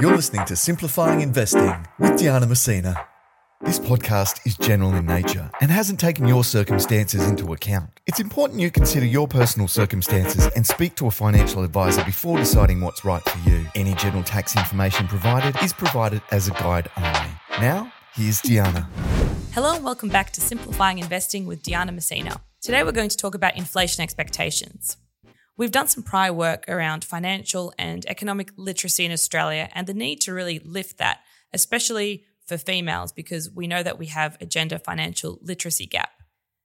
You're listening to Simplifying Investing with Diana Mousina. This podcast is general in nature and hasn't taken your circumstances into account. It's important you consider your personal circumstances and speak to a financial advisor before deciding what's right for you. Any general tax information provided is provided as a guide only. Now, here's Diana. Hello and welcome back to Simplifying Investing with Diana Mousina. Today we're going to talk about inflation expectations. We've done some prior work around financial and economic literacy in Australia and the need to really lift that, especially for females, because we know that we have a gender financial literacy gap.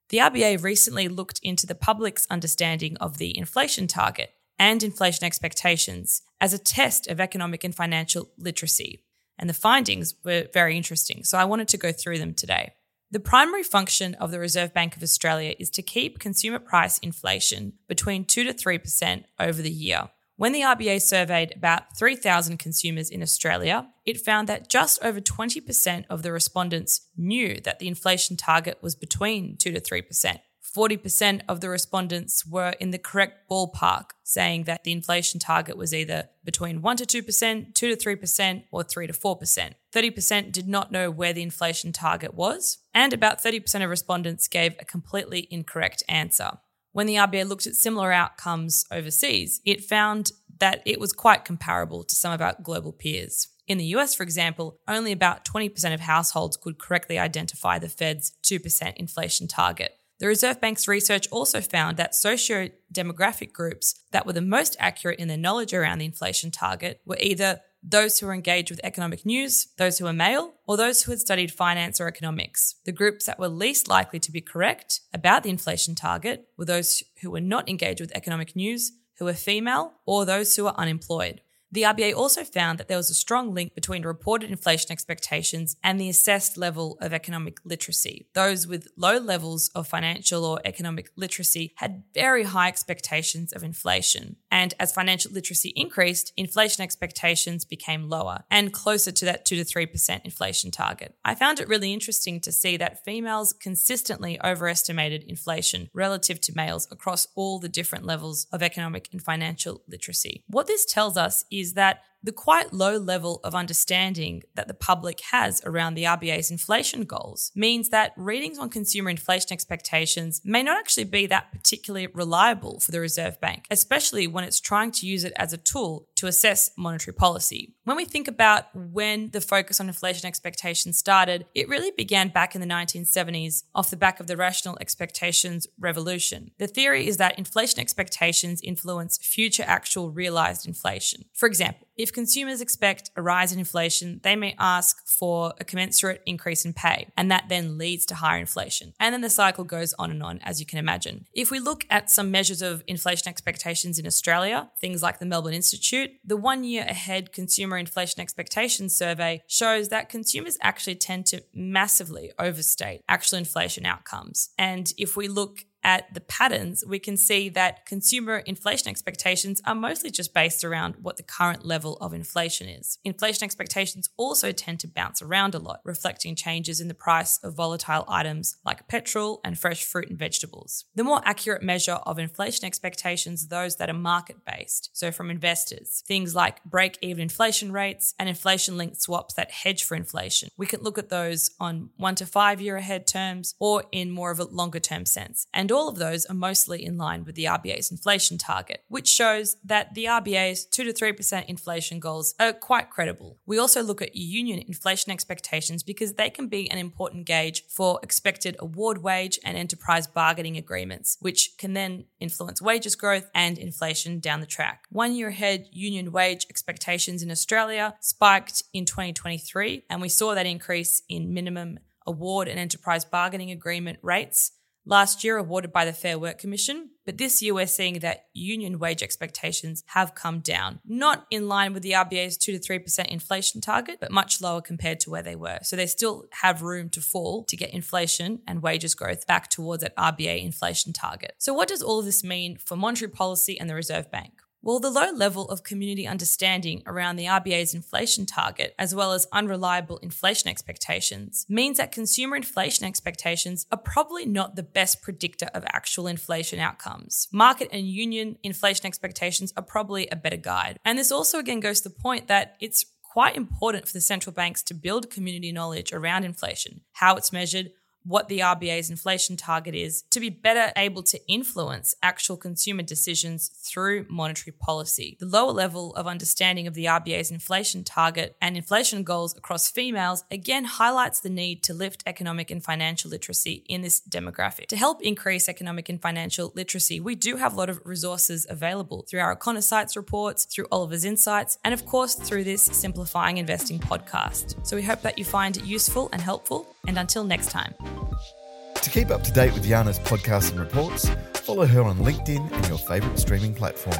The RBA recently looked into the public's understanding of the inflation target and inflation expectations as a test of economic and financial literacy. And the findings were very interesting, so I wanted to go through them today. The primary function of the Reserve Bank of Australia is to keep consumer price inflation between 2 to 3% over the year. When the RBA surveyed about 3,000 consumers in Australia, it found that just over 20% of the respondents knew that the inflation target was between 2 to 3%. 40% of the respondents were in the correct ballpark, saying that the inflation target was either between 1 to 2%, 2 to 3%, or 3 to 4%. 30% did not know where the inflation target was, and about 30% of respondents gave a completely incorrect answer. When the RBA looked at similar outcomes overseas, it found that it was quite comparable to some of our global peers. In the US, for example, only about 20% of households could correctly identify the Fed's 2% inflation target. The Reserve Bank's research also found that socio demographic groups that were the most accurate in their knowledge around the inflation target were either those who were engaged with economic news, those who were male, or those who had studied finance or economics. The groups that were least likely to be correct about the inflation target were those who were not engaged with economic news, who were female, or those who were unemployed. The RBA also found that there was a strong link between reported inflation expectations and the assessed level of economic literacy. Those with low levels of financial or economic literacy had very high expectations of inflation. And as financial literacy increased, inflation expectations became lower and closer to that 2 to 3% inflation target. I found it really interesting to see that females consistently overestimated inflation relative to males across all the different levels of economic and financial literacy. What this tells us is is that the quite low level of understanding that the public has around the RBA's inflation goals means that readings on consumer inflation expectations may not actually be that particularly reliable for the Reserve Bank, especially when it's trying to use it as a tool to assess monetary policy. When we think about when the focus on inflation expectations started, it really began back in the 1970s off the back of the rational expectations revolution. The theory is that inflation expectations influence future actual realized inflation. For example, if consumers expect a rise in inflation, they may ask for a commensurate increase in pay, and that then leads to higher inflation. And then the cycle goes on and on, as you can imagine. If we look at some measures of inflation expectations in Australia, things like the Melbourne Institute, the one year ahead consumer inflation expectations survey shows that consumers actually tend to massively overstate actual inflation outcomes. And if we look at the patterns, we can see that consumer inflation expectations are mostly just based around what the current level of inflation is. Inflation expectations also tend to bounce around a lot, reflecting changes in the price of volatile items like petrol and fresh fruit and vegetables. The more accurate measure of inflation expectations are those that are market based, so from investors, things like break even inflation rates and inflation linked swaps that hedge for inflation. We can look at those on one to five year ahead terms or in more of a longer term sense. And all of those are mostly in line with the RBA's inflation target, which shows that the RBA's 2 to 3% inflation goals are quite credible. We also look at union inflation expectations because they can be an important gauge for expected award wage and enterprise bargaining agreements, which can then influence wages growth and inflation down the track. One year ahead, union wage expectations in Australia spiked in 2023, and we saw that increase in minimum award and enterprise bargaining agreement rates last year awarded by the Fair Work Commission, but this year we're seeing that union wage expectations have come down, not in line with the RBA's 2 to 3% inflation target, but much lower compared to where they were. So they still have room to fall to get inflation and wages growth back towards that RBA inflation target. So what does all this mean for monetary policy and the Reserve Bank? Well, the low level of community understanding around the RBA's inflation target, as well as unreliable inflation expectations, means that consumer inflation expectations are probably not the best predictor of actual inflation outcomes. Market and union inflation expectations are probably a better guide. And this also again goes to the point that it's quite important for the central banks to build community knowledge around inflation, how it's measured, what the RBA's inflation target is to be better able to influence actual consumer decisions through monetary policy. The lower level of understanding of the RBA's inflation target and inflation goals across females again highlights the need to lift economic and financial literacy in this demographic. To help increase economic and financial literacy, we do have a lot of resources available through our Econosights reports, through Oliver's Insights, and of course through this Simplifying Investing podcast. So we hope that you find it useful and helpful. And until next time. To keep up to date with Yana's podcasts and reports, follow her on LinkedIn and your favourite streaming platform.